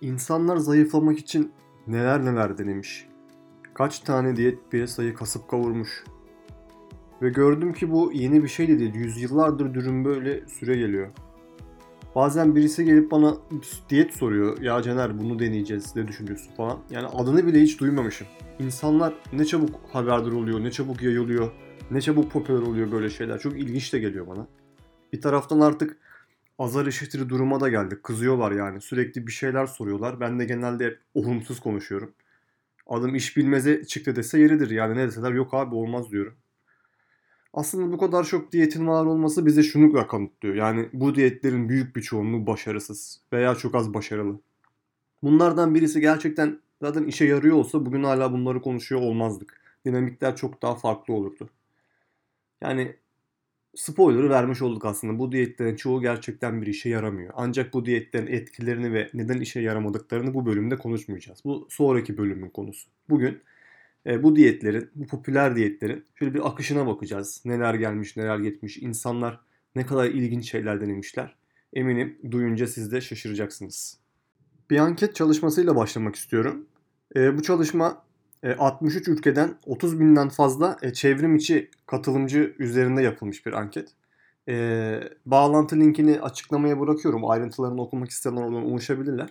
İnsanlar zayıflamak için neler neler denemiş. Kaç tane diyet piyasayı kasıp kavurmuş. Ve gördüm ki bu yeni bir şey de değil. Yüzyıllardır dürüm böyle süre geliyor. Bazen birisi gelip bana diyet soruyor. Ya Caner bunu deneyeceğiz ne düşünüyorsun falan. Yani adını bile hiç duymamışım. İnsanlar ne çabuk haberdar oluyor, ne çabuk yayılıyor, ne çabuk popüler oluyor böyle şeyler. Çok ilginç de geliyor bana. Bir taraftan artık azar işitiri duruma da geldik. Kızıyorlar yani. Sürekli bir şeyler soruyorlar. Ben de genelde hep olumsuz konuşuyorum. Adım iş bilmeze çıktı dese yeridir. Yani ne deseler yok abi olmaz diyorum. Aslında bu kadar çok diyetin var olması bize şunu da kanıtlıyor. Yani bu diyetlerin büyük bir çoğunluğu başarısız veya çok az başarılı. Bunlardan birisi gerçekten zaten işe yarıyor olsa bugün hala bunları konuşuyor olmazdık. Dinamikler çok daha farklı olurdu. Yani spoiler'ı vermiş olduk aslında. Bu diyetlerin çoğu gerçekten bir işe yaramıyor. Ancak bu diyetlerin etkilerini ve neden işe yaramadıklarını bu bölümde konuşmayacağız. Bu sonraki bölümün konusu. Bugün e, bu diyetlerin, bu popüler diyetlerin şöyle bir akışına bakacağız. Neler gelmiş, neler gitmiş, insanlar ne kadar ilginç şeyler denemişler. Eminim duyunca siz de şaşıracaksınız. Bir anket çalışmasıyla başlamak istiyorum. E, bu çalışma 63 e, ülkeden 30 binden fazla e, çevrim içi katılımcı üzerinde yapılmış bir anket. E, bağlantı linkini açıklamaya bırakıyorum. Ayrıntılarını okumak isteyenler oradan ulaşabilirler.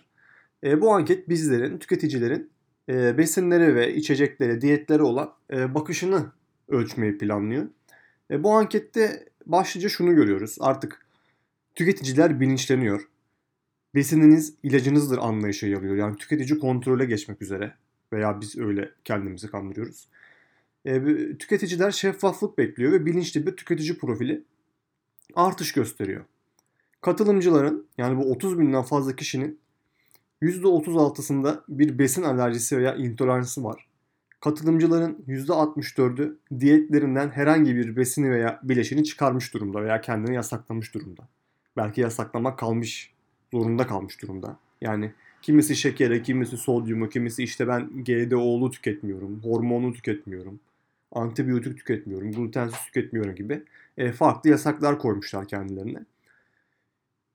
Bu anket bizlerin, tüketicilerin besinleri ve içeceklere, diyetlere olan bakışını ölçmeyi planlıyor. Bu ankette başlıca şunu görüyoruz. Artık tüketiciler bilinçleniyor. Besininiz ilacınızdır anlayışı yalıyor. Yani tüketici kontrole geçmek üzere. Veya biz öyle kendimizi kandırıyoruz. E, tüketiciler şeffaflık bekliyor ve bilinçli bir tüketici profili artış gösteriyor. Katılımcıların yani bu 30 binden fazla kişinin %36'sında bir besin alerjisi veya intoleransı var. Katılımcıların %64'ü diyetlerinden herhangi bir besini veya bileşeni çıkarmış durumda veya kendini yasaklamış durumda. Belki yasaklamak kalmış, zorunda kalmış durumda. Yani Kimisi şekere, kimisi sodyumu, kimisi işte ben GDO'lu tüketmiyorum, hormonlu tüketmiyorum, antibiyotik tüketmiyorum, glutensiz tüketmiyorum gibi e, farklı yasaklar koymuşlar kendilerine.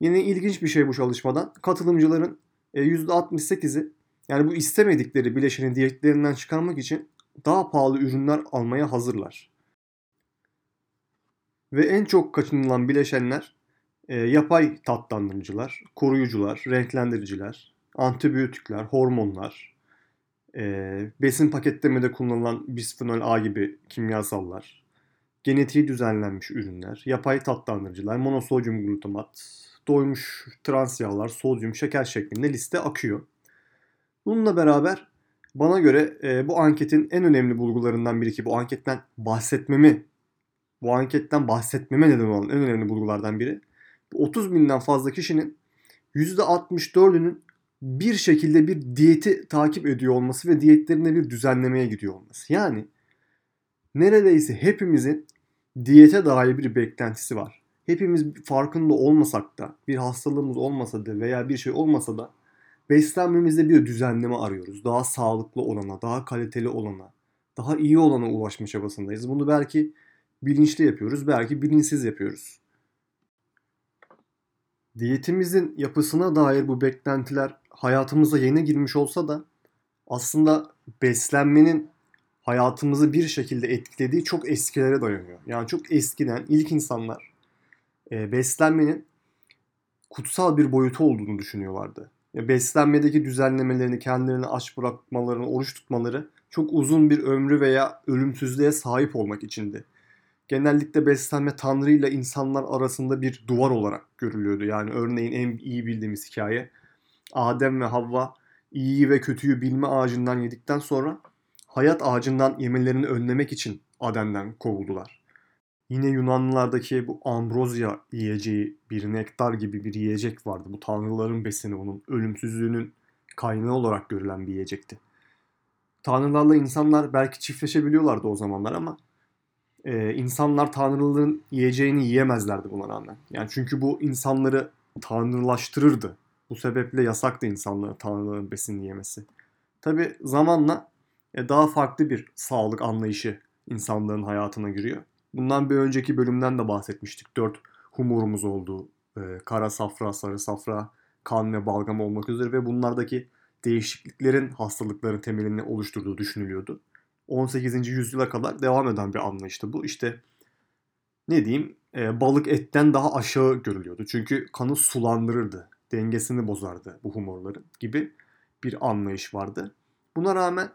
Yine ilginç bir şey bu çalışmadan. Katılımcıların e, %68'i yani bu istemedikleri bileşeni diyetlerinden çıkarmak için daha pahalı ürünler almaya hazırlar. Ve en çok kaçınılan bileşenler e, yapay tatlandırıcılar, koruyucular, renklendiriciler, antibiyotikler, hormonlar, e, besin paketlemede kullanılan bisfenol A gibi kimyasallar, genetiği düzenlenmiş ürünler, yapay tatlandırıcılar, monosodyum glutamat, doymuş trans yağlar, sodyum, şeker şeklinde liste akıyor. Bununla beraber bana göre e, bu anketin en önemli bulgularından biri ki bu anketten bahsetmemi, bu anketten bahsetmeme neden olan en önemli bulgulardan biri 30 binden fazla kişinin %64'ünün bir şekilde bir diyeti takip ediyor olması ve diyetlerine bir düzenlemeye gidiyor olması. Yani neredeyse hepimizin diyete dair bir beklentisi var. Hepimiz farkında olmasak da, bir hastalığımız olmasa da veya bir şey olmasa da beslenmemizde bir düzenleme arıyoruz. Daha sağlıklı olana, daha kaliteli olana, daha iyi olana ulaşma çabasındayız. Bunu belki bilinçli yapıyoruz, belki bilinçsiz yapıyoruz. Diyetimizin yapısına dair bu beklentiler hayatımıza yeni girmiş olsa da aslında beslenmenin hayatımızı bir şekilde etkilediği çok eskilere dayanıyor. Yani çok eskiden ilk insanlar e, beslenmenin kutsal bir boyutu olduğunu düşünüyorlardı. Ya beslenmedeki düzenlemelerini, kendilerini aç bırakmalarını, oruç tutmaları çok uzun bir ömrü veya ölümsüzlüğe sahip olmak içindi genellikle beslenme Tanrı ile insanlar arasında bir duvar olarak görülüyordu. Yani örneğin en iyi bildiğimiz hikaye Adem ve Havva iyiyi ve kötüyü bilme ağacından yedikten sonra hayat ağacından yemelerini önlemek için Adem'den kovuldular. Yine Yunanlılardaki bu ambrozya yiyeceği bir nektar gibi bir yiyecek vardı. Bu tanrıların besini onun ölümsüzlüğünün kaynağı olarak görülen bir yiyecekti. Tanrılarla insanlar belki çiftleşebiliyorlardı o zamanlar ama e, insanlar tanrıların yiyeceğini yiyemezlerdi buna rağmen. Yani çünkü bu insanları tanrılaştırırdı. Bu sebeple yasaktı insanların tanrıların besin yemesi. Tabi zamanla e, daha farklı bir sağlık anlayışı insanların hayatına giriyor. Bundan bir önceki bölümden de bahsetmiştik. Dört humurumuz olduğu, e, kara safra, sarı safra kan ve balgam olmak üzere ve bunlardaki değişikliklerin hastalıkların temelini oluşturduğu düşünülüyordu. 18. yüzyıla kadar devam eden bir anlayıştı bu. İşte ne diyeyim e, balık etten daha aşağı görülüyordu. Çünkü kanı sulandırırdı, dengesini bozardı bu humorların gibi bir anlayış vardı. Buna rağmen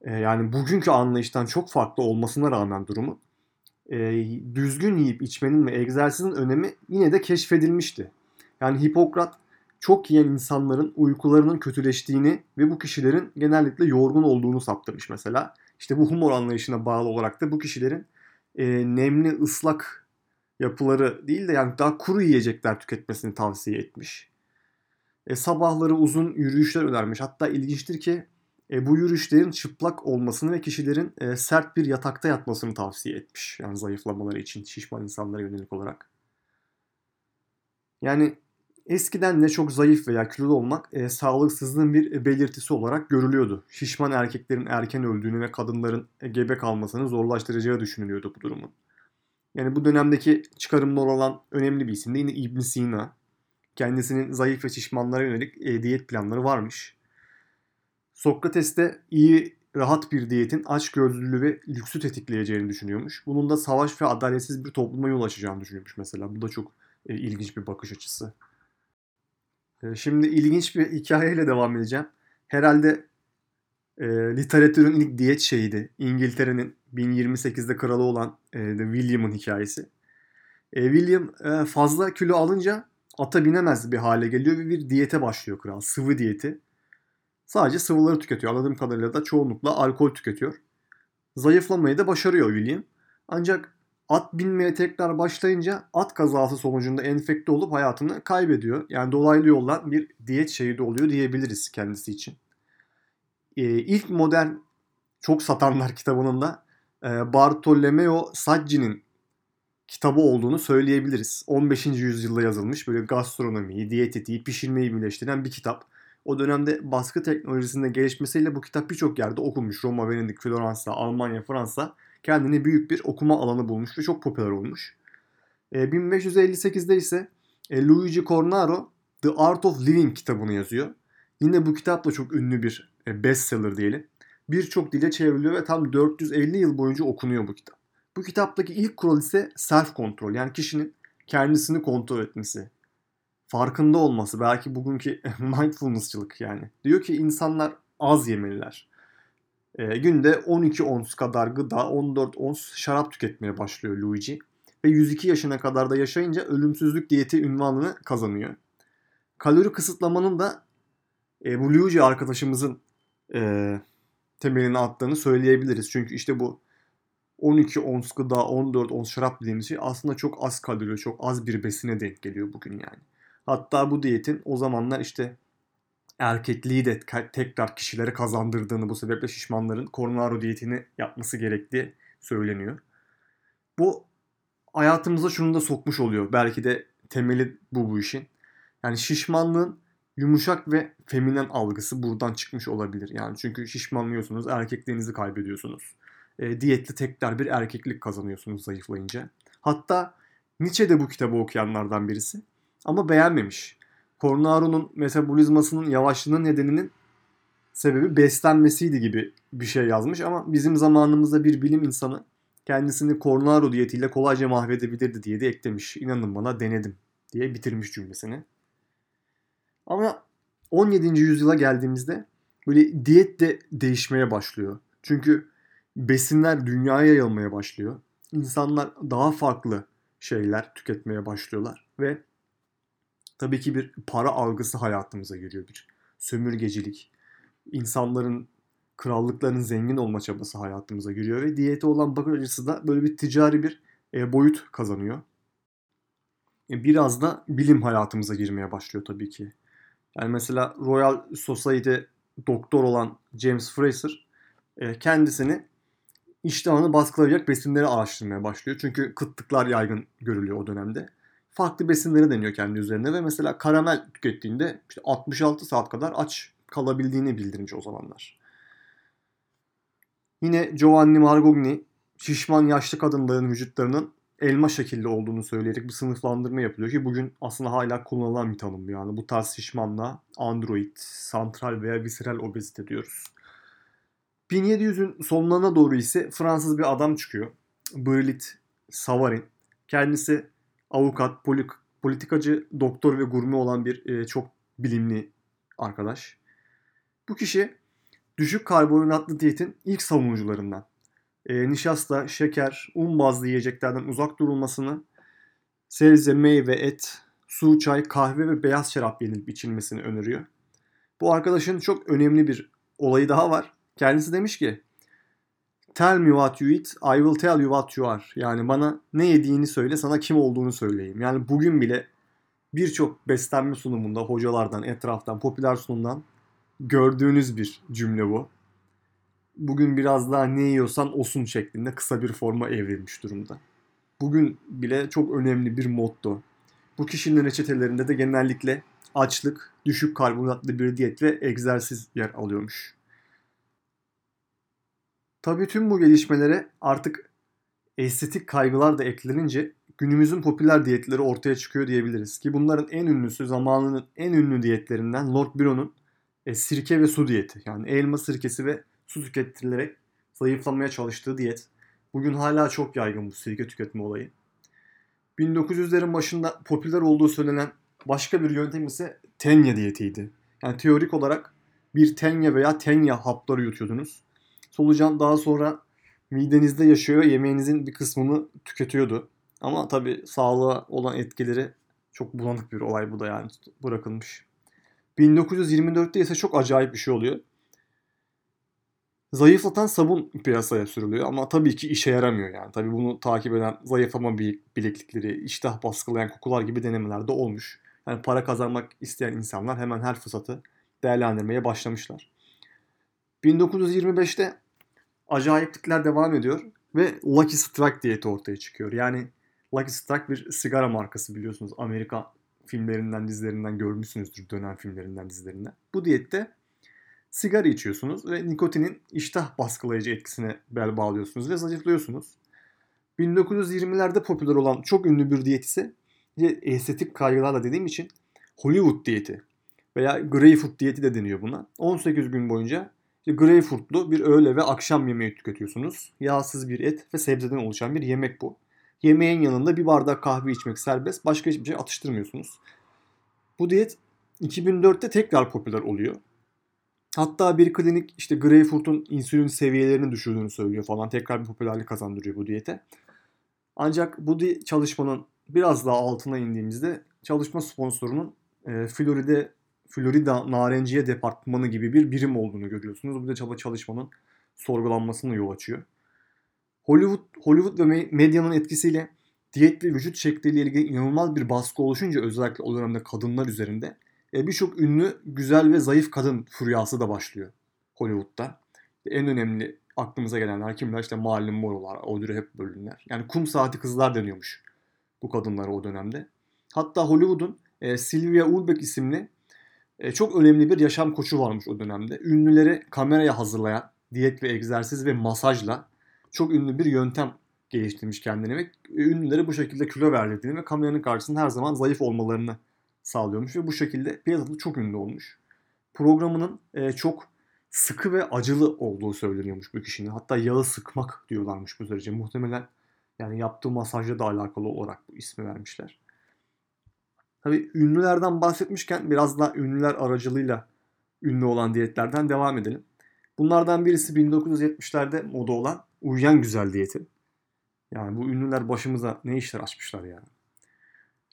e, yani bugünkü anlayıştan çok farklı olmasına rağmen durumu e, düzgün yiyip içmenin ve egzersizin önemi yine de keşfedilmişti. Yani Hipokrat çok yiyen insanların uykularının kötüleştiğini ve bu kişilerin genellikle yorgun olduğunu saptamış mesela. İşte bu humor anlayışına bağlı olarak da bu kişilerin e, nemli ıslak yapıları değil de yani daha kuru yiyecekler tüketmesini tavsiye etmiş. E, sabahları uzun yürüyüşler önermiş. Hatta ilginçtir ki e, bu yürüyüşlerin çıplak olmasını ve kişilerin e, sert bir yatakta yatmasını tavsiye etmiş. Yani zayıflamaları için şişman insanlara yönelik olarak. Yani eskiden de çok zayıf veya kilolu olmak e, sağlıksızlığın bir belirtisi olarak görülüyordu. Şişman erkeklerin erken öldüğünü ve kadınların e, gebe kalmasını zorlaştıracağı düşünülüyordu bu durumun. Yani bu dönemdeki çıkarımlar olan önemli bir isim de yine ibn Sina. Kendisinin zayıf ve şişmanlara yönelik e, diyet planları varmış. Sokrates de iyi, rahat bir diyetin aç gözlülüğü ve lüksü tetikleyeceğini düşünüyormuş. Bunun da savaş ve adaletsiz bir topluma yol açacağını düşünüyormuş mesela. Bu da çok e, ilginç bir bakış açısı. E, şimdi ilginç bir hikayeyle devam edeceğim. Herhalde e, literatürün ilk diyet şeyiydi. İngiltere'nin 1028'de kralı olan e, William'ın hikayesi. E, William e, fazla kilo alınca ata binemez bir hale geliyor ve bir diyete başlıyor kral. Sıvı diyeti. Sadece sıvıları tüketiyor. Anladığım kadarıyla da çoğunlukla alkol tüketiyor. Zayıflamayı da başarıyor William. Ancak at binmeye tekrar başlayınca at kazası sonucunda enfekte olup hayatını kaybediyor. Yani dolaylı yoldan bir diyet şehidi oluyor diyebiliriz kendisi için. Ee, ilk modern çok satanlar kitabının da e, Bartolomeo Saggi'nin kitabı olduğunu söyleyebiliriz. 15. yüzyılda yazılmış böyle gastronomiyi, diyetetiği, pişirmeyi birleştiren bir kitap. O dönemde baskı teknolojisinde gelişmesiyle bu kitap birçok yerde okunmuş. Roma, Venedik, Floransa, Almanya, Fransa kendine büyük bir okuma alanı bulmuş ve çok popüler olmuş. E, 1558'de ise e, Luigi Cornaro The Art of Living kitabını yazıyor. Yine bu kitap da çok ünlü bir e, bestseller diyelim. Birçok dile çevriliyor ve tam 450 yıl boyunca okunuyor bu kitap. Bu kitaptaki ilk kural ise self kontrol yani kişinin kendisini kontrol etmesi, farkında olması belki bugünkü mindfulnessçılık yani. Diyor ki insanlar az yemeliler. E, günde 12 ons kadar gıda, 14 ons şarap tüketmeye başlıyor Luigi. Ve 102 yaşına kadar da yaşayınca ölümsüzlük diyeti ünvanını kazanıyor. Kalori kısıtlamanın da e, bu Luigi arkadaşımızın e, temelini attığını söyleyebiliriz. Çünkü işte bu 12 ons gıda, 14 ons şarap dediğimiz şey aslında çok az kalori, çok az bir besine denk geliyor bugün yani. Hatta bu diyetin o zamanlar işte erkekliği de tekrar kişilere kazandırdığını bu sebeple şişmanların Coronaro diyetini yapması gerektiği söyleniyor. Bu hayatımıza şunu da sokmuş oluyor. Belki de temeli bu bu işin. Yani şişmanlığın yumuşak ve feminen algısı buradan çıkmış olabilir. Yani çünkü şişmanlıyorsunuz, erkekliğinizi kaybediyorsunuz. E, diyetli tekrar bir erkeklik kazanıyorsunuz zayıflayınca. Hatta Nietzsche de bu kitabı okuyanlardan birisi. Ama beğenmemiş. Cornaro'nun metabolizmasının yavaşlığının nedeninin sebebi beslenmesiydi gibi bir şey yazmış ama bizim zamanımızda bir bilim insanı kendisini Cornaro diyetiyle kolayca mahvedebilirdi diye de eklemiş. İnanın bana denedim diye bitirmiş cümlesini. Ama 17. yüzyıla geldiğimizde böyle diyet de değişmeye başlıyor. Çünkü besinler dünyaya yayılmaya başlıyor. İnsanlar daha farklı şeyler tüketmeye başlıyorlar ve tabii ki bir para algısı hayatımıza giriyor bir sömürgecilik. İnsanların krallıkların zengin olma çabası hayatımıza giriyor ve diyete olan bakış açısı da böyle bir ticari bir e, boyut kazanıyor. E, biraz da bilim hayatımıza girmeye başlıyor tabii ki. Yani mesela Royal Society doktor olan James Fraser e, kendisini iştahını baskılayacak besinleri araştırmaya başlıyor. Çünkü kıtlıklar yaygın görülüyor o dönemde farklı besinleri deniyor kendi üzerine ve mesela karamel tükettiğinde işte 66 saat kadar aç kalabildiğini bildirmiş o zamanlar. Yine Giovanni Margogni şişman yaşlı kadınların vücutlarının elma şekilli olduğunu söyleyerek bir sınıflandırma yapılıyor ki bugün aslında hala kullanılan bir tanım yani. Bu tarz şişmanlığa android, santral veya visceral obezite diyoruz. 1700'ün sonlarına doğru ise Fransız bir adam çıkıyor. Brilit Savarin. Kendisi avukat, politikacı, doktor ve gurme olan bir e, çok bilimli arkadaş. Bu kişi düşük karbonhidratlı diyetin ilk savunucularından. E, nişasta, şeker, un bazlı yiyeceklerden uzak durulmasını, sebze, meyve, et, su, çay, kahve ve beyaz şarap yenilip içilmesini öneriyor. Bu arkadaşın çok önemli bir olayı daha var. Kendisi demiş ki Tell me what you eat, I will tell you what you are. Yani bana ne yediğini söyle, sana kim olduğunu söyleyeyim. Yani bugün bile birçok beslenme sunumunda hocalardan, etraftan, popüler sunumdan gördüğünüz bir cümle bu. Bugün biraz daha ne yiyorsan olsun şeklinde kısa bir forma evrilmiş durumda. Bugün bile çok önemli bir motto. Bu kişinin reçetelerinde de genellikle açlık, düşük karbonhidratlı bir diyet ve egzersiz yer alıyormuş. Tabii tüm bu gelişmelere artık estetik kaygılar da eklenince günümüzün popüler diyetleri ortaya çıkıyor diyebiliriz. Ki bunların en ünlüsü zamanının en ünlü diyetlerinden Lord Byron'un e, sirke ve su diyeti. Yani elma sirkesi ve su tüketilerek zayıflamaya çalıştığı diyet. Bugün hala çok yaygın bu sirke tüketme olayı. 1900'lerin başında popüler olduğu söylenen başka bir yöntem ise tenya diyetiydi. Yani teorik olarak bir tenya veya tenya hapları yutuyordunuz. Solucan daha sonra midenizde yaşıyor, yemeğinizin bir kısmını tüketiyordu. Ama tabi sağlığa olan etkileri çok bulanık bir olay bu da yani bırakılmış. 1924'te ise çok acayip bir şey oluyor. Zayıflatan sabun piyasaya sürülüyor ama tabii ki işe yaramıyor yani. Tabii bunu takip eden zayıflama bileklikleri, iştah baskılayan kokular gibi denemeler de olmuş. Yani para kazanmak isteyen insanlar hemen her fırsatı değerlendirmeye başlamışlar. 1925'te acayiplikler devam ediyor ve Lucky Strike diyeti ortaya çıkıyor. Yani Lucky Strike bir sigara markası biliyorsunuz. Amerika filmlerinden, dizilerinden görmüşsünüzdür dönem filmlerinden, dizilerinden. Bu diyette sigara içiyorsunuz ve nikotinin iştah baskılayıcı etkisine bel bağlıyorsunuz ve zayıflıyorsunuz. 1920'lerde popüler olan çok ünlü bir diyet ise estetik kaygılarla dediğim için Hollywood diyeti veya Greyfoot diyeti de deniyor buna. 18 gün boyunca greyfurtlu bir öğle ve akşam yemeği tüketiyorsunuz. Yağsız bir et ve sebzeden oluşan bir yemek bu. Yemeğin yanında bir bardak kahve içmek serbest. Başka hiçbir şey atıştırmıyorsunuz. Bu diyet 2004'te tekrar popüler oluyor. Hatta bir klinik işte greyfurtun insülin seviyelerini düşürdüğünü söylüyor falan. Tekrar bir popülerlik kazandırıyor bu diyete. Ancak bu çalışmanın biraz daha altına indiğimizde çalışma sponsorunun e, Florida Florida Narenciye Departmanı gibi bir birim olduğunu görüyorsunuz. Bu da çalışmanın sorgulanmasına yol açıyor. Hollywood, Hollywood ve medyanın etkisiyle diyet ve vücut şekliyle ilgili inanılmaz bir baskı oluşunca özellikle o dönemde kadınlar üzerinde e, birçok ünlü güzel ve zayıf kadın furyası da başlıyor Hollywood'da. En önemli aklımıza gelenler kimler? İşte Marilyn Monroe'lar, Audrey Hepburn'ler. Yani kum saati kızlar deniyormuş bu kadınlara o dönemde. Hatta Hollywood'un e, Sylvia Ulbeck isimli e, çok önemli bir yaşam koçu varmış o dönemde. Ünlüleri kameraya hazırlayan diyet ve egzersiz ve masajla çok ünlü bir yöntem geliştirmiş kendini ve ünlüleri bu şekilde kilo verdirdiğini ve kameranın karşısında her zaman zayıf olmalarını sağlıyormuş ve bu şekilde piyasada çok ünlü olmuş. Programının e, çok sıkı ve acılı olduğu söyleniyormuş bu kişinin. Hatta yağı sıkmak diyorlarmış bu sürece. Muhtemelen yani yaptığı masajla da alakalı olarak bu ismi vermişler. Tabi ünlülerden bahsetmişken biraz da ünlüler aracılığıyla ünlü olan diyetlerden devam edelim. Bunlardan birisi 1970'lerde moda olan uyuyan güzel diyeti. Yani bu ünlüler başımıza ne işler açmışlar yani.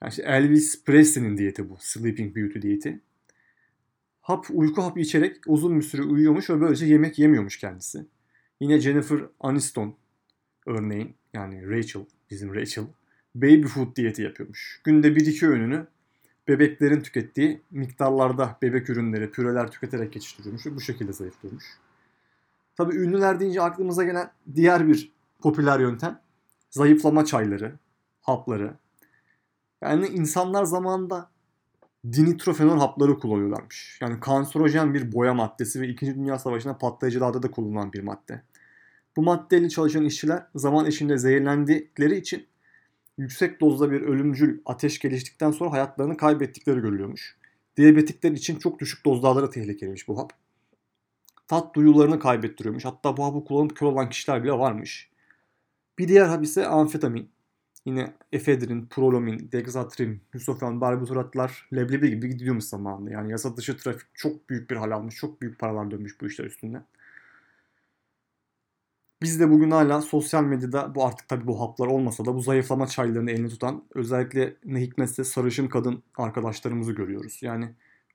Yani Elvis Presley'nin diyeti bu. Sleeping Beauty diyeti. Hap, uyku hapı içerek uzun bir süre uyuyormuş ve böylece yemek yemiyormuş kendisi. Yine Jennifer Aniston örneğin yani Rachel, bizim Rachel baby food diyeti yapıyormuş. Günde bir iki öğününü bebeklerin tükettiği miktarlarda bebek ürünleri, püreler tüketerek geçiştiriyormuş ve bu şekilde zayıflıyormuş. Tabii ünlüler deyince aklımıza gelen diğer bir popüler yöntem zayıflama çayları, hapları. Yani insanlar zamanında dinitrofenol hapları kullanıyorlarmış. Yani kanserojen bir boya maddesi ve 2. Dünya Savaşı'nda patlayıcılarda da kullanılan bir madde. Bu maddeyle çalışan işçiler zaman içinde zehirlendikleri için yüksek dozda bir ölümcül ateş geliştikten sonra hayatlarını kaybettikleri görülüyormuş. Diyabetikler için çok düşük dozlarda tehlikeliymiş bu hap. Tat duyularını kaybettiriyormuş. Hatta bu hapı kullanıp kör olan kişiler bile varmış. Bir diğer hap ise amfetamin. Yine efedrin, prolomin, dexatrin, yusofan, barbituratlar leblebi gibi gidiyormuş zamanında. Yani yasa dışı trafik çok büyük bir hal almış. Çok büyük paralar dönmüş bu işler üstünde. Biz de bugün hala sosyal medyada bu artık tabii bu haplar olmasa da bu zayıflama çaylarını elini tutan özellikle ne hikmetse sarışın kadın arkadaşlarımızı görüyoruz. Yani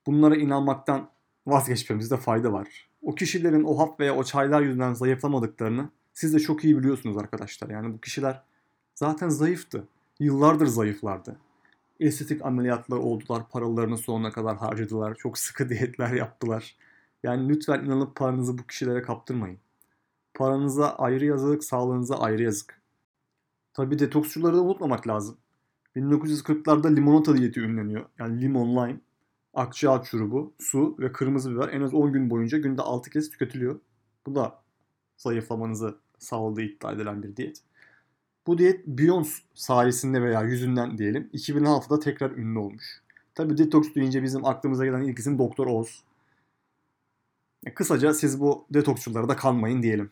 bunlara inanmaktan vazgeçmemizde fayda var. O kişilerin o hap veya o çaylar yüzünden zayıflamadıklarını siz de çok iyi biliyorsunuz arkadaşlar. Yani bu kişiler zaten zayıftı. Yıllardır zayıflardı. Estetik ameliyatlar oldular, paralarını sonuna kadar harcadılar, çok sıkı diyetler yaptılar. Yani lütfen inanıp paranızı bu kişilere kaptırmayın. Paranıza ayrı yazık, sağlığınıza ayrı yazık. Tabi detoksçuları da unutmamak lazım. 1940'larda limonata diyeti ünleniyor. Yani limon, lime, akçaağaç şurubu, su ve kırmızı biber en az 10 gün boyunca günde 6 kez tüketiliyor. Bu da zayıflamanızı sağladığı iddia edilen bir diyet. Bu diyet Beyoncé sayesinde veya yüzünden diyelim 2006'da tekrar ünlü olmuş. Tabi detoks deyince bizim aklımıza gelen ilk isim Doktor Oz. Kısaca siz bu detoksçulara da kanmayın diyelim.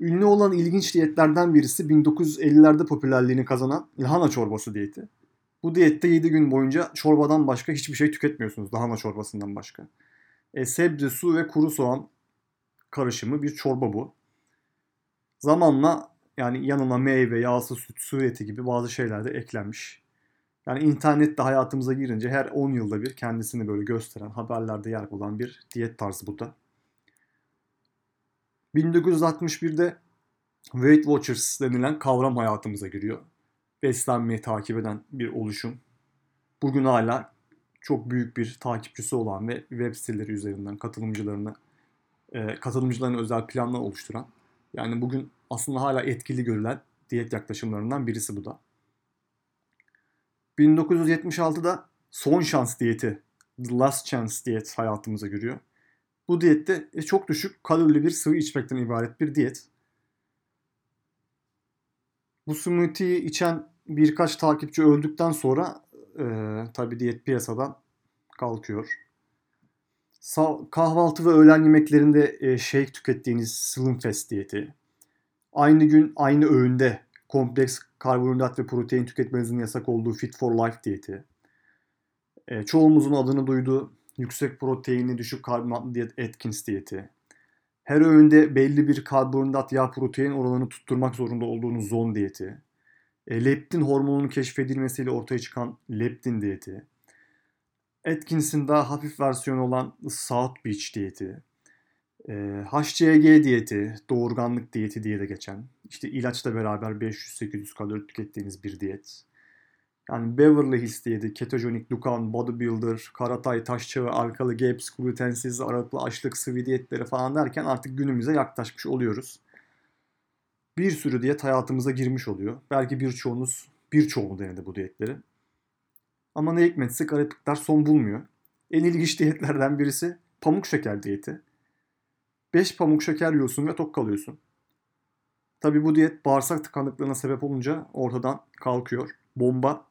Ünlü olan ilginç diyetlerden birisi 1950'lerde popülerliğini kazanan lahana çorbası diyeti. Bu diyette 7 gün boyunca çorbadan başka hiçbir şey tüketmiyorsunuz lahana çorbasından başka. E, sebze, su ve kuru soğan karışımı bir çorba bu. Zamanla yani yanına meyve, yağsı, süt, su eti gibi bazı şeyler de eklenmiş. Yani internette hayatımıza girince her 10 yılda bir kendisini böyle gösteren, haberlerde yer bulan bir diyet tarzı bu da. 1961'de Weight Watchers denilen kavram hayatımıza giriyor. Beslenmeyi takip eden bir oluşum. Bugün hala çok büyük bir takipçisi olan ve web siteleri üzerinden katılımcılarını e, katılımcıların özel planlar oluşturan yani bugün aslında hala etkili görülen diyet yaklaşımlarından birisi bu da. 1976'da son şans diyeti, The Last Chance diyet hayatımıza giriyor. Bu diyette e, çok düşük kalorili bir sıvı içmekten ibaret bir diyet. Bu smoothie'yi içen birkaç takipçi öldükten sonra e, tabi diyet piyasadan kalkıyor. Sa- kahvaltı ve öğlen yemeklerinde e, shake tükettiğiniz Slim Fast diyeti. Aynı gün aynı öğünde kompleks karbonhidrat ve protein tüketmenizin yasak olduğu Fit for Life diyeti. E, çoğumuzun adını duyduğu yüksek proteinli düşük karbonhidratlı diyet Atkins diyeti. Her öğünde belli bir karbonhidrat yağ protein oranını tutturmak zorunda olduğunuz zon diyeti. E, leptin hormonunun keşfedilmesiyle ortaya çıkan leptin diyeti. Atkins'in daha hafif versiyonu olan South Beach diyeti. E, HCG diyeti, doğurganlık diyeti diye de geçen. İşte ilaçla beraber 500-800 kalori tükettiğiniz bir diyet. Yani Beverly Hills diyeti, ketojenik, Dukan, bodybuilder, karatay, taşçağı, alkalı, gaps, glutensiz, aralıklı açlık, sıvı diyetleri falan derken artık günümüze yaklaşmış oluyoruz. Bir sürü diyet hayatımıza girmiş oluyor. Belki birçoğunuz, birçoğunu denedi bu diyetleri. Ama ne hikmetse gariplikler son bulmuyor. En ilginç diyetlerden birisi pamuk şeker diyeti. 5 pamuk şeker yiyorsun ve tok kalıyorsun. Tabi bu diyet bağırsak tıkanıklığına sebep olunca ortadan kalkıyor. Bomba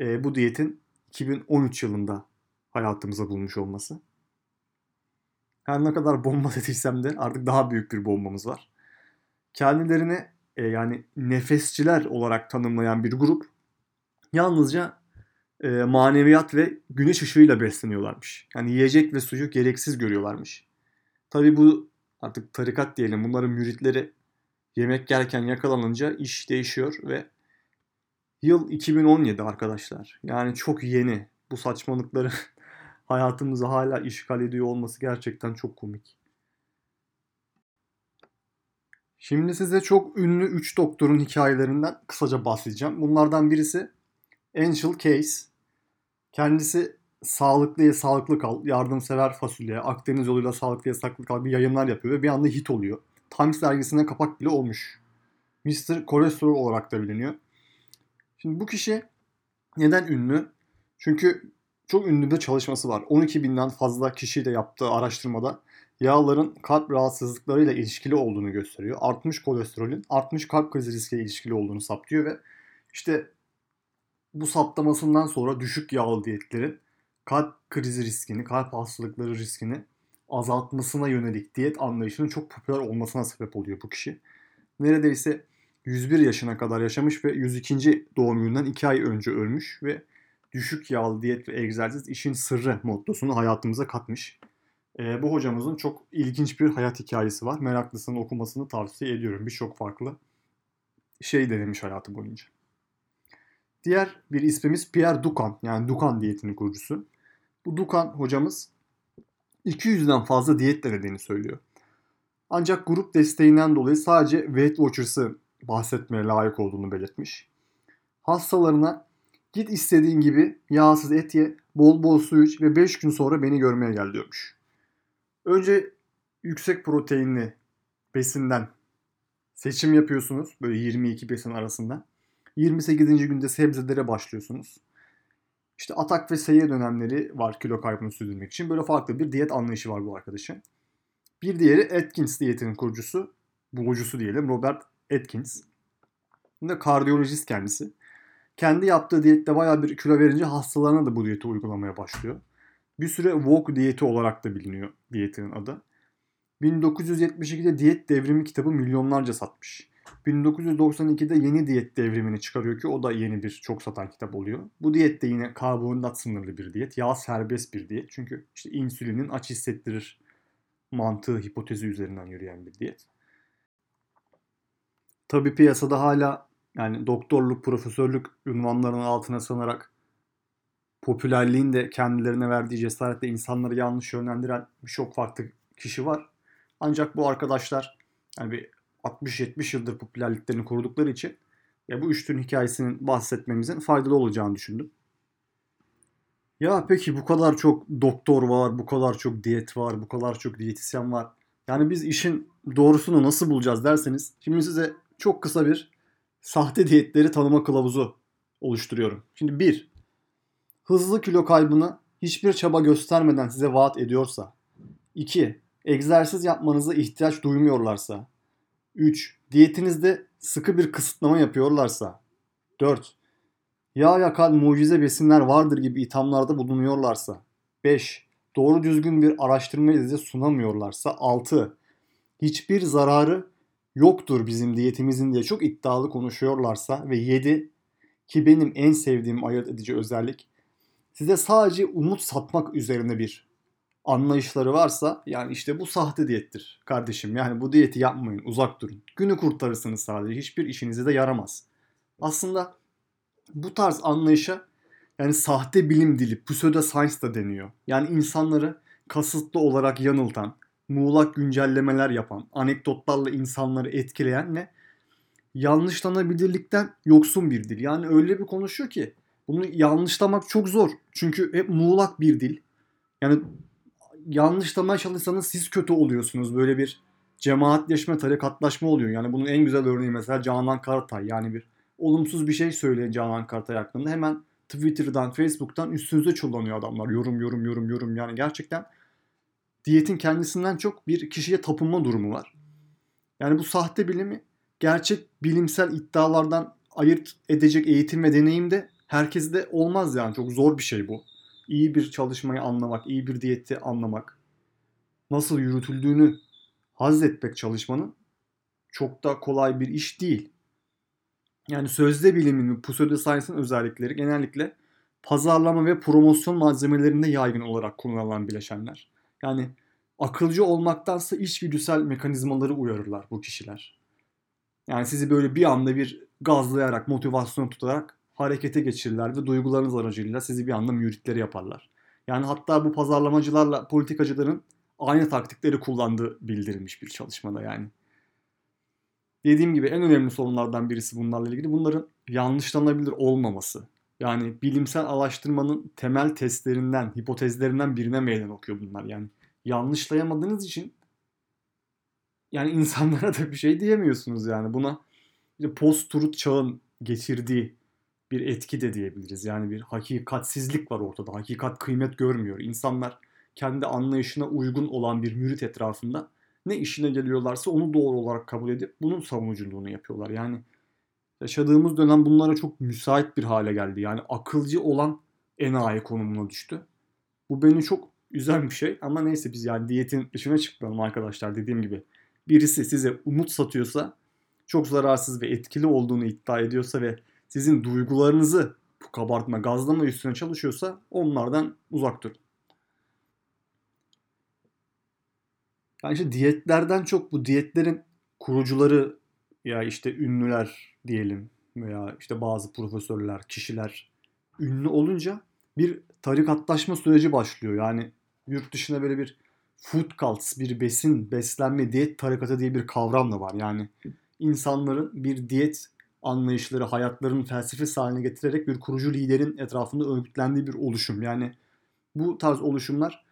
e, bu diyetin 2013 yılında hayatımıza bulmuş olması. Her ne kadar bomba dediysem de artık daha büyük bir bombamız var. Kendilerini e, yani nefesçiler olarak tanımlayan bir grup yalnızca e, maneviyat ve güneş ışığıyla besleniyorlarmış. Yani yiyecek ve suyu gereksiz görüyorlarmış. Tabi bu artık tarikat diyelim bunların müritleri yemek yerken yakalanınca iş değişiyor ve Yıl 2017 arkadaşlar. Yani çok yeni. Bu saçmalıkları hayatımızı hala işgal ediyor olması gerçekten çok komik. Şimdi size çok ünlü 3 doktorun hikayelerinden kısaca bahsedeceğim. Bunlardan birisi Angel Case. Kendisi sağlıklıya sağlıklı kal, yardımsever fasulye, Akdeniz yoluyla sağlıklıya sağlıklı kal bir yayınlar yapıyor ve bir anda hit oluyor. Times dergisine kapak bile olmuş. Mr. Kolesterol olarak da biliniyor. Şimdi bu kişi neden ünlü? Çünkü çok ünlü bir çalışması var. 12 binden fazla kişiyle yaptığı araştırmada yağların kalp rahatsızlıklarıyla ilişkili olduğunu gösteriyor. Artmış kolesterolün artmış kalp krizi riskiyle ilişkili olduğunu saptıyor ve İşte bu saptamasından sonra düşük yağlı diyetlerin kalp krizi riskini, kalp hastalıkları riskini azaltmasına yönelik diyet anlayışının çok popüler olmasına sebep oluyor bu kişi. Neredeyse 101 yaşına kadar yaşamış ve 102. doğum gününden 2 ay önce ölmüş ve düşük yağlı diyet ve egzersiz işin sırrı mottosunu hayatımıza katmış. E, bu hocamızın çok ilginç bir hayat hikayesi var. Meraklısının okumasını tavsiye ediyorum. Birçok farklı şey denemiş hayatı boyunca. Diğer bir ismimiz Pierre Dukan yani Dukan diyetinin kurucusu. Bu Dukan hocamız 200'den fazla diyet denediğini söylüyor. Ancak grup desteğinden dolayı sadece Weight Watchers'ı bahsetmeye layık olduğunu belirtmiş. Hastalarına git istediğin gibi yağsız et ye, bol bol su iç ve 5 gün sonra beni görmeye gel diyormuş. Önce yüksek proteinli besinden seçim yapıyorsunuz. Böyle 22 besin arasında. 28. günde sebzelere başlıyorsunuz. İşte atak ve seyir dönemleri var kilo kaybını sürdürmek için. Böyle farklı bir diyet anlayışı var bu arkadaşın. Bir diğeri Atkins diyetinin kurucusu, bulucusu diyelim Robert Atkins. Yine kardiyolojist kendisi. Kendi yaptığı diyette bayağı bir kilo verince hastalarına da bu diyeti uygulamaya başlıyor. Bir süre Wok diyeti olarak da biliniyor diyetin adı. 1972'de Diyet Devrimi kitabı milyonlarca satmış. 1992'de yeni diyet devrimini çıkarıyor ki o da yeni bir çok satan kitap oluyor. Bu diyet de yine karbonhidrat sınırlı bir diyet. Yağ serbest bir diyet. Çünkü işte insülinin aç hissettirir mantığı hipotezi üzerinden yürüyen bir diyet. Tabi piyasada hala yani doktorluk, profesörlük ünvanlarının altına sanarak popülerliğin de kendilerine verdiği cesaretle insanları yanlış yönlendiren birçok farklı kişi var. Ancak bu arkadaşlar yani bir 60-70 yıldır popülerliklerini korudukları için ya bu üçlünün hikayesinin bahsetmemizin faydalı olacağını düşündüm. Ya peki bu kadar çok doktor var, bu kadar çok diyet var, bu kadar çok diyetisyen var. Yani biz işin doğrusunu nasıl bulacağız derseniz şimdi size çok kısa bir sahte diyetleri tanıma kılavuzu oluşturuyorum. Şimdi bir, hızlı kilo kaybını hiçbir çaba göstermeden size vaat ediyorsa. 2. Egzersiz yapmanıza ihtiyaç duymuyorlarsa. 3. Diyetinizde sıkı bir kısıtlama yapıyorlarsa. 4. Yağ yakan mucize besinler vardır gibi ithamlarda bulunuyorlarsa. 5. Doğru düzgün bir araştırma size sunamıyorlarsa. 6. Hiçbir zararı yoktur bizim diyetimizin diye çok iddialı konuşuyorlarsa. Ve 7. Ki benim en sevdiğim ayırt edici özellik size sadece umut satmak üzerine bir anlayışları varsa yani işte bu sahte diyettir kardeşim. Yani bu diyeti yapmayın uzak durun. Günü kurtarırsınız sadece hiçbir işinize de yaramaz. Aslında bu tarz anlayışa yani sahte bilim dili pseudo science da deniyor. Yani insanları kasıtlı olarak yanıltan, muğlak güncellemeler yapan, anekdotlarla insanları etkileyen ve yanlışlanabilirlikten yoksun bir dil. Yani öyle bir konuşuyor ki bunu yanlışlamak çok zor. Çünkü hep muğlak bir dil. Yani yanlışlamaya çalışsanız siz kötü oluyorsunuz. Böyle bir cemaatleşme, tarikatlaşma oluyor. Yani bunun en güzel örneği mesela Canan Karatay. Yani bir olumsuz bir şey söyleyen Canan Karatay hakkında hemen Twitter'dan, Facebook'tan üstünüze çullanıyor adamlar. Yorum, yorum, yorum, yorum. Yani gerçekten diyetin kendisinden çok bir kişiye tapınma durumu var. Yani bu sahte bilimi gerçek bilimsel iddialardan ayırt edecek eğitim ve deneyim de herkeste olmaz yani. Çok zor bir şey bu iyi bir çalışmayı anlamak, iyi bir diyeti anlamak, nasıl yürütüldüğünü hazzetmek çalışmanın çok da kolay bir iş değil. Yani sözde bilimin ve pseudoscience'ın özellikleri genellikle pazarlama ve promosyon malzemelerinde yaygın olarak kullanılan bileşenler. Yani akılcı olmaktansa içgüdüsel mekanizmaları uyarırlar bu kişiler. Yani sizi böyle bir anda bir gazlayarak, motivasyon tutarak harekete geçirirler ve duygularınız aracılığıyla sizi bir anda müritleri yaparlar. Yani hatta bu pazarlamacılarla politikacıların aynı taktikleri kullandığı bildirilmiş bir çalışmada yani. Dediğim gibi en önemli sorunlardan birisi bunlarla ilgili bunların yanlışlanabilir olmaması. Yani bilimsel araştırmanın temel testlerinden, hipotezlerinden birine meydan okuyor bunlar. Yani yanlışlayamadığınız için yani insanlara da bir şey diyemiyorsunuz yani. Buna post-truth çağın getirdiği bir etki de diyebiliriz. Yani bir hakikatsizlik var ortada. Hakikat kıymet görmüyor. İnsanlar kendi anlayışına uygun olan bir mürit etrafında ne işine geliyorlarsa onu doğru olarak kabul edip bunun savunuculuğunu yapıyorlar. Yani Yaşadığımız dönem bunlara çok müsait bir hale geldi. Yani akılcı olan enayi konumuna düştü. Bu beni çok üzen bir şey ama neyse biz yani diyetin dışına çıkmayalım arkadaşlar dediğim gibi. Birisi size umut satıyorsa çok zararsız ve etkili olduğunu iddia ediyorsa ve sizin duygularınızı bu kabartma, gazlama üstüne çalışıyorsa onlardan uzak durun. Yani işte diyetlerden çok bu diyetlerin kurucuları ya işte ünlüler diyelim veya işte bazı profesörler, kişiler ünlü olunca bir tarikatlaşma süreci başlıyor. Yani yurt dışında böyle bir food cults, bir besin, beslenme, diyet tarikatı diye bir kavram da var. Yani insanların bir diyet anlayışları, hayatlarının felsefesi haline getirerek bir kurucu liderin etrafında örgütlendiği bir oluşum. Yani bu tarz oluşumlar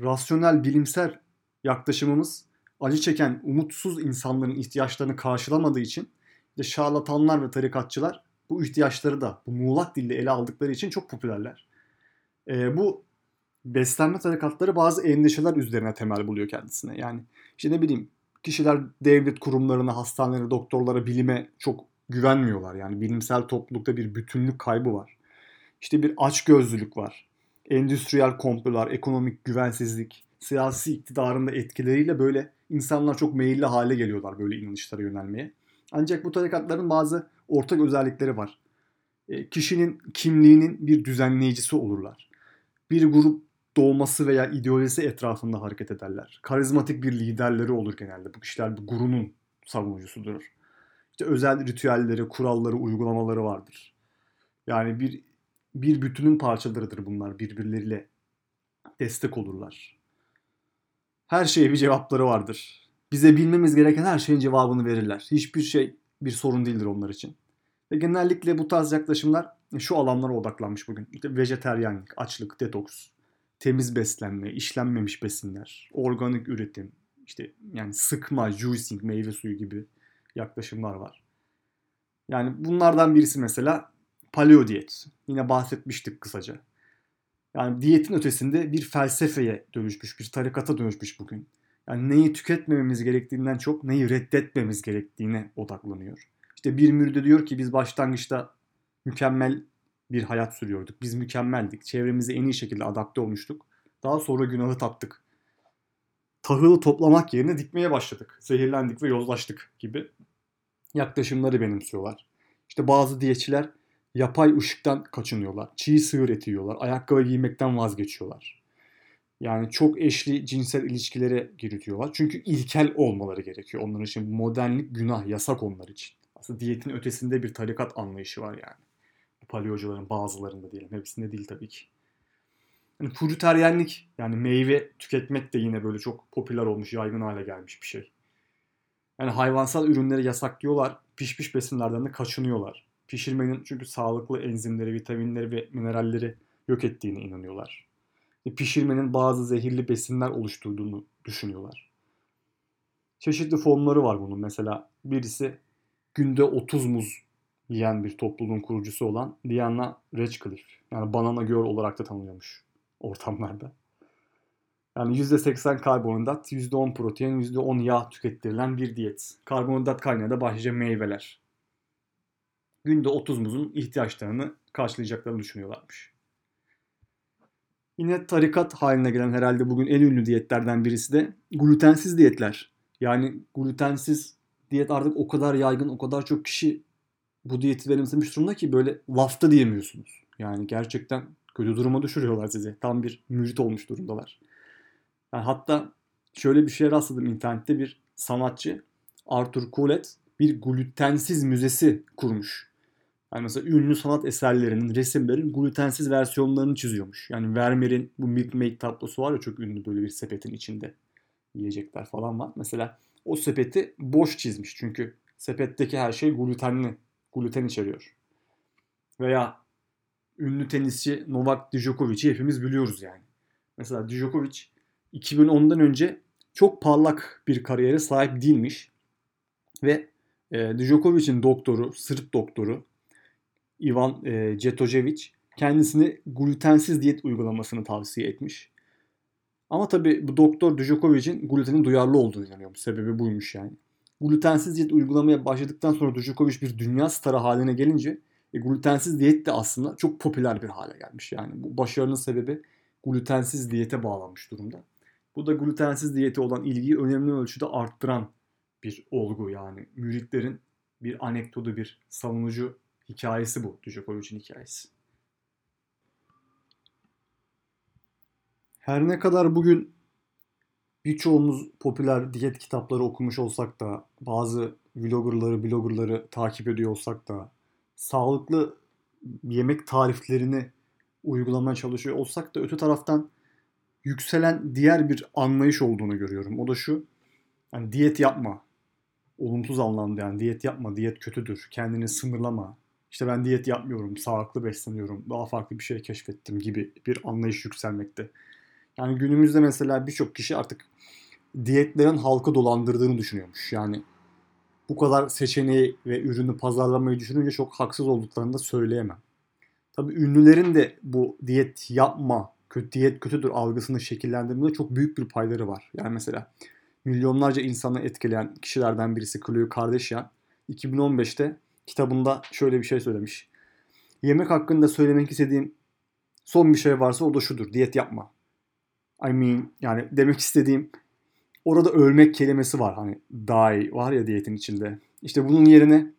rasyonel, bilimsel yaklaşımımız acı çeken, umutsuz insanların ihtiyaçlarını karşılamadığı için de şarlatanlar ve tarikatçılar bu ihtiyaçları da bu muğlak dilde ele aldıkları için çok popülerler. E, bu beslenme tarikatları bazı endişeler üzerine temel buluyor kendisine. Yani işte ne bileyim kişiler devlet kurumlarına, hastanelere, doktorlara, bilime çok güvenmiyorlar. Yani bilimsel toplulukta bir bütünlük kaybı var. İşte bir açgözlülük var. Endüstriyel komplolar, ekonomik güvensizlik, siyasi iktidarın da etkileriyle böyle insanlar çok meyilli hale geliyorlar böyle inanışlara yönelmeye. Ancak bu tarikatların bazı ortak özellikleri var. E, kişinin kimliğinin bir düzenleyicisi olurlar. Bir grup doğması veya ideolojisi etrafında hareket ederler. Karizmatik bir liderleri olur genelde. Bu kişiler bir gurunun savunucusudur. İşte özel ritüelleri, kuralları, uygulamaları vardır. Yani bir bir bütünün parçalarıdır bunlar. Birbirleriyle destek olurlar. Her şeye bir cevapları vardır. Bize bilmemiz gereken her şeyin cevabını verirler. Hiçbir şey bir sorun değildir onlar için. Ve genellikle bu tarz yaklaşımlar şu alanlara odaklanmış bugün. İşte vejeteryanlık, açlık, detoks, temiz beslenme, işlenmemiş besinler, organik üretim, işte yani sıkma, juicing, meyve suyu gibi yaklaşımlar var. Yani bunlardan birisi mesela paleo diyet. Yine bahsetmiştik kısaca. Yani diyetin ötesinde bir felsefeye dönüşmüş, bir tarikata dönüşmüş bugün. Yani neyi tüketmememiz gerektiğinden çok neyi reddetmemiz gerektiğine odaklanıyor. İşte bir mürde diyor ki biz başlangıçta mükemmel bir hayat sürüyorduk. Biz mükemmeldik. Çevremize en iyi şekilde adapte olmuştuk. Daha sonra günahı tattık. Tahılı toplamak yerine dikmeye başladık. Zehirlendik ve yozlaştık gibi yaklaşımları benimsiyorlar. İşte bazı diyetçiler yapay ışıktan kaçınıyorlar. Çiğ sığır eti yiyorlar. Ayakkabı giymekten vazgeçiyorlar. Yani çok eşli cinsel ilişkilere giriyorlar. Çünkü ilkel olmaları gerekiyor. Onlar için modernlik günah, yasak onlar için. Aslında diyetin ötesinde bir tarikat anlayışı var yani. Bu paleocuların bazılarında diyelim. Hepsinde değil tabii ki. Yani fruteryenlik yani meyve tüketmek de yine böyle çok popüler olmuş, yaygın hale gelmiş bir şey. Yani hayvansal ürünleri yasaklıyorlar. Pişmiş besinlerden de kaçınıyorlar. Pişirmenin çünkü sağlıklı enzimleri, vitaminleri ve mineralleri yok ettiğine inanıyorlar. Ve pişirmenin bazı zehirli besinler oluşturduğunu düşünüyorlar. Çeşitli formları var bunun. Mesela birisi günde 30 muz yiyen bir topluluğun kurucusu olan Diana Radcliffe. Yani banana girl olarak da tanınıyormuş ortamlarda. Yani %80 karbonhidrat, %10 protein, %10 yağ tükettirilen bir diyet. Karbonhidrat kaynağı da başlıca meyveler. Günde 30 muzun ihtiyaçlarını karşılayacaklarını düşünüyorlarmış. Yine tarikat haline gelen herhalde bugün en ünlü diyetlerden birisi de glutensiz diyetler. Yani glutensiz diyet artık o kadar yaygın, o kadar çok kişi bu diyeti benimsemiş durumda ki böyle lafta diyemiyorsunuz. Yani gerçekten kötü duruma düşürüyorlar sizi. Tam bir mürit olmuş durumdalar. Yani hatta şöyle bir şey rastladım internette bir sanatçı Arthur Coulet bir glutensiz müzesi kurmuş. Yani mesela ünlü sanat eserlerinin, resimlerin glutensiz versiyonlarını çiziyormuş. Yani Vermeer'in bu Milk Make tablosu var ya çok ünlü böyle bir sepetin içinde yiyecekler falan var. Mesela o sepeti boş çizmiş çünkü sepetteki her şey glutenli, gluten içeriyor. Veya ünlü tenisçi Novak Djokovic'i hepimiz biliyoruz yani. Mesela Djokovic 2010'dan önce çok parlak bir kariyere sahip değilmiş. Ve e, Djokovic'in doktoru, Sırp doktoru Ivan e, Cetojevic kendisine glutensiz diyet uygulamasını tavsiye etmiş. Ama tabi bu doktor Djokovic'in glutenin duyarlı olduğunu inanıyormuş. Sebebi buymuş yani. glutensiz diyet uygulamaya başladıktan sonra Djokovic bir dünya starı haline gelince e, glutensiz diyet de aslında çok popüler bir hale gelmiş. Yani bu başarının sebebi glutensiz diyete bağlanmış durumda. Bu da glutensiz diyete olan ilgiyi önemli ölçüde arttıran bir olgu yani. Müritlerin bir anekdotu, bir savunucu hikayesi bu. Djokovic'in hikayesi. Her ne kadar bugün birçoğumuz popüler diyet kitapları okumuş olsak da, bazı vloggerları, bloggerları takip ediyor olsak da, sağlıklı yemek tariflerini uygulamaya çalışıyor olsak da öte taraftan yükselen diğer bir anlayış olduğunu görüyorum. O da şu. Yani diyet yapma. Olumsuz anlamda yani diyet yapma, diyet kötüdür. Kendini sınırlama. İşte ben diyet yapmıyorum, sağlıklı besleniyorum, daha farklı bir şey keşfettim gibi bir anlayış yükselmekte. Yani günümüzde mesela birçok kişi artık diyetlerin halkı dolandırdığını düşünüyormuş. Yani bu kadar seçeneği ve ürünü pazarlamayı düşününce çok haksız olduklarını da söyleyemem. Tabii ünlülerin de bu diyet yapma, kötü diyet kötüdür algısını şekillendirmede çok büyük bir payları var. Yani mesela milyonlarca insanı etkileyen kişilerden birisi Khloe Kardashian 2015'te kitabında şöyle bir şey söylemiş. Yemek hakkında söylemek istediğim son bir şey varsa o da şudur. Diyet yapma. I mean yani demek istediğim orada ölmek kelimesi var. Hani die var ya diyetin içinde. İşte bunun yerine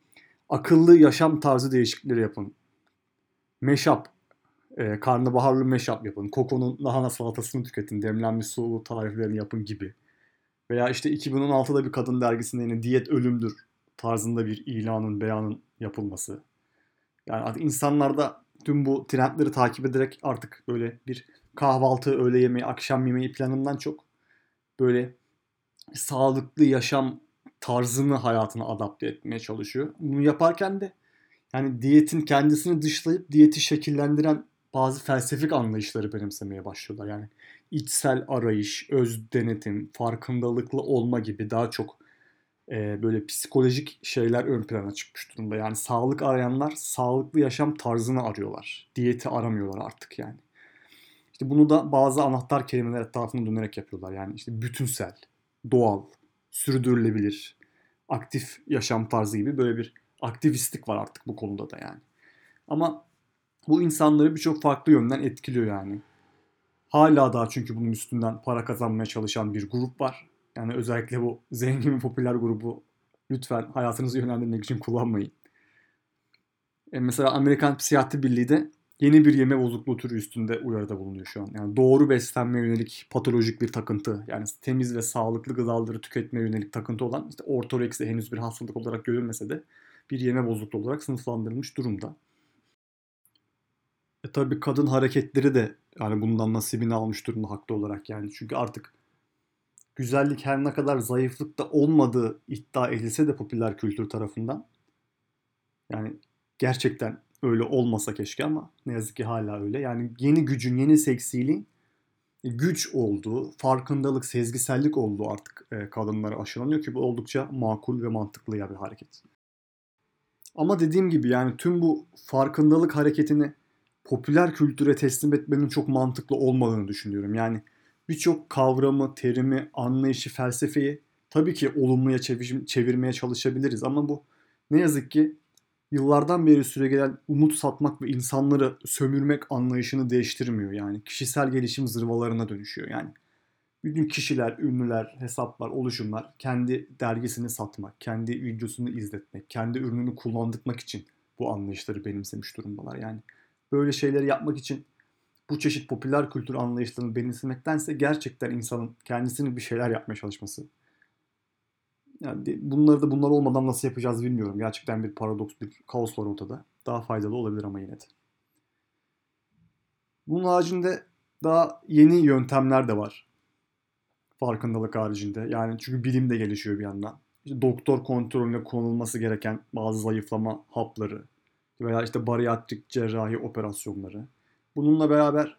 akıllı yaşam tarzı değişiklikleri yapın. Meşap, e, karnabaharlı meşap yapın. Kokonun lahana salatasını tüketin. Demlenmiş sulu tariflerini yapın gibi. Veya işte 2016'da bir kadın dergisinde yine diyet ölümdür tarzında bir ilanın, beyanın yapılması. Yani artık insanlarda tüm bu trendleri takip ederek artık böyle bir kahvaltı, öğle yemeği, akşam yemeği planından çok böyle sağlıklı yaşam tarzını hayatına adapte etmeye çalışıyor. Bunu yaparken de yani diyetin kendisini dışlayıp diyeti şekillendiren bazı felsefik anlayışları benimsemeye başlıyorlar. Yani içsel arayış, öz denetim, farkındalıklı olma gibi daha çok e, böyle psikolojik şeyler ön plana çıkmış durumda. Yani sağlık arayanlar sağlıklı yaşam tarzını arıyorlar. Diyeti aramıyorlar artık yani. İşte bunu da bazı anahtar kelimeler etrafına dönerek yapıyorlar. Yani işte bütünsel, doğal, sürdürülebilir, aktif yaşam tarzı gibi böyle bir aktivistlik var artık bu konuda da yani. Ama bu insanları birçok farklı yönden etkiliyor yani. Hala daha çünkü bunun üstünden para kazanmaya çalışan bir grup var. Yani özellikle bu zengin ve popüler grubu lütfen hayatınızı yönlendirmek için kullanmayın. E mesela Amerikan Psikiyatri Birliği de yeni bir yeme bozukluğu türü üstünde uyarıda bulunuyor şu an. Yani doğru beslenme yönelik patolojik bir takıntı. Yani temiz ve sağlıklı gıdaları tüketme yönelik takıntı olan işte ortoreksi henüz bir hastalık olarak görülmese de bir yeme bozukluğu olarak sınıflandırılmış durumda. E tabii kadın hareketleri de yani bundan nasibini almış durumda haklı olarak yani. Çünkü artık güzellik her ne kadar zayıflıkta olmadığı iddia edilse de popüler kültür tarafından yani gerçekten öyle olmasa keşke ama ne yazık ki hala öyle. Yani yeni gücün, yeni seksiliğin güç olduğu, farkındalık, sezgisellik olduğu artık e, kadınlara aşılanıyor ki bu oldukça makul ve mantıklı ya bir hareket. Ama dediğim gibi yani tüm bu farkındalık hareketini popüler kültüre teslim etmenin çok mantıklı olmadığını düşünüyorum. Yani birçok kavramı, terimi, anlayışı, felsefeyi tabii ki olumluya çevirmeye çalışabiliriz ama bu ne yazık ki yıllardan beri süregelen umut satmak ve insanları sömürmek anlayışını değiştirmiyor. Yani kişisel gelişim zırvalarına dönüşüyor. Yani bütün kişiler, ünlüler, hesaplar, oluşumlar kendi dergisini satmak, kendi videosunu izletmek, kendi ürününü kullandırmak için bu anlayışları benimsemiş durumdalar. Yani böyle şeyleri yapmak için bu çeşit popüler kültür anlayışlarını benimsemektense gerçekten insanın kendisinin bir şeyler yapmaya çalışması. Yani bunları da bunlar olmadan nasıl yapacağız bilmiyorum. Gerçekten bir paradoks, bir kaos var ortada. Daha faydalı olabilir ama yine de. Bunun haricinde daha yeni yöntemler de var. Farkındalık haricinde. Yani çünkü bilim de gelişiyor bir yandan. İşte doktor kontrolüne konulması gereken bazı zayıflama hapları veya işte bariyatrik cerrahi operasyonları Bununla beraber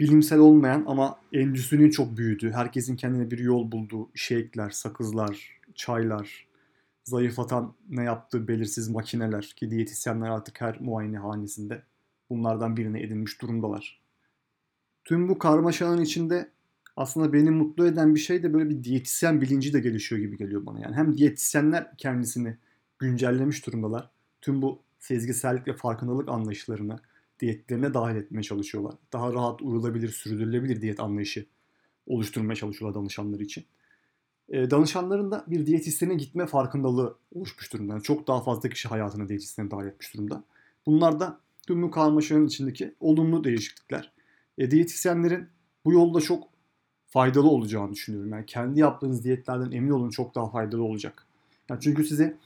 bilimsel olmayan ama endüstrinin çok büyüdüğü, herkesin kendine bir yol bulduğu shake'ler, sakızlar, çaylar, zayıflatan ne yaptığı belirsiz makineler ki diyetisyenler artık her muayene hanesinde bunlardan birine edinmiş durumdalar. Tüm bu karmaşanın içinde aslında beni mutlu eden bir şey de böyle bir diyetisyen bilinci de gelişiyor gibi geliyor bana. Yani hem diyetisyenler kendisini güncellemiş durumdalar. Tüm bu sezgisellik ve farkındalık anlayışlarını diyetlerine dahil etmeye çalışıyorlar. Daha rahat uyulabilir, sürdürülebilir diyet anlayışı oluşturmaya çalışıyorlar danışanları için. E, danışanların da bir diyetisyene gitme farkındalığı oluşmuş durumda. Yani çok daha fazla kişi hayatına diyetisyene dahil etmiş durumda. Bunlar da tüm bu karmaşanın içindeki olumlu değişiklikler. E, diyetisyenlerin bu yolda çok faydalı olacağını düşünüyorum. Yani kendi yaptığınız diyetlerden emin olun çok daha faydalı olacak. Yani çünkü size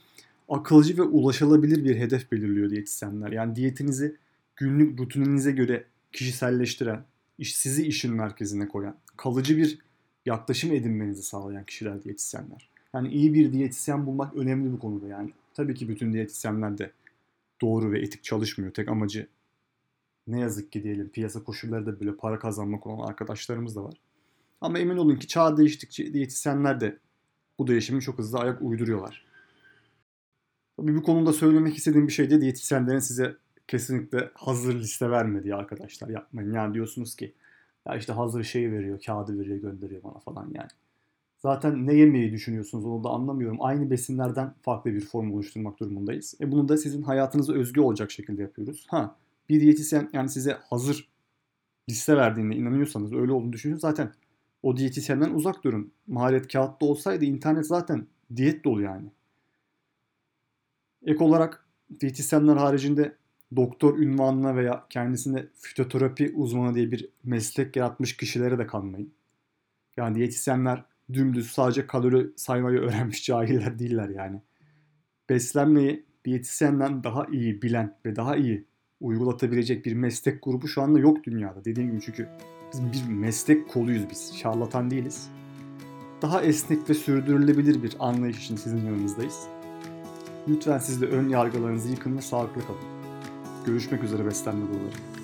akılcı ve ulaşılabilir bir hedef belirliyor diyetisyenler. Yani diyetinizi günlük rutininize göre kişiselleştiren, iş, sizi işin merkezine koyan, kalıcı bir yaklaşım edinmenizi sağlayan kişiler diyetisyenler. Yani iyi bir diyetisyen bulmak önemli bu konuda yani. Tabii ki bütün diyetisyenler de doğru ve etik çalışmıyor. Tek amacı ne yazık ki diyelim piyasa koşulları da böyle para kazanmak olan arkadaşlarımız da var. Ama emin olun ki çağ değiştikçe diyetisyenler de bu değişimi çok hızlı ayak uyduruyorlar. Tabii bu konuda söylemek istediğim bir şey de diyetisyenlerin size kesinlikle hazır liste vermediği arkadaşlar yapmayın. Yani diyorsunuz ki ya işte hazır şey veriyor, kağıdı veriyor, gönderiyor bana falan yani. Zaten ne yemeyi düşünüyorsunuz onu da anlamıyorum. Aynı besinlerden farklı bir form oluşturmak durumundayız. E bunu da sizin hayatınıza özgü olacak şekilde yapıyoruz. Ha bir diyetisyen yani size hazır liste verdiğine inanıyorsanız öyle olduğunu düşünüyorsanız zaten o diyetisyenden uzak durun. Maharet kağıtta olsaydı internet zaten diyet dolu yani. Ek olarak diyetisyenler haricinde doktor ünvanına veya kendisine fitoterapi uzmanı diye bir meslek yaratmış kişilere de kanmayın. Yani diyetisyenler dümdüz sadece kalori saymayı öğrenmiş cahiller değiller yani. Beslenmeyi diyetisyenden daha iyi bilen ve daha iyi uygulatabilecek bir meslek grubu şu anda yok dünyada. Dediğim gibi çünkü biz bir meslek koluyuz biz. Şarlatan değiliz. Daha esnek ve sürdürülebilir bir anlayış için sizin yanınızdayız. Lütfen siz de ön yargılarınızı yıkın ve sağlıklı kalın. Görüşmek üzere beslenme doları.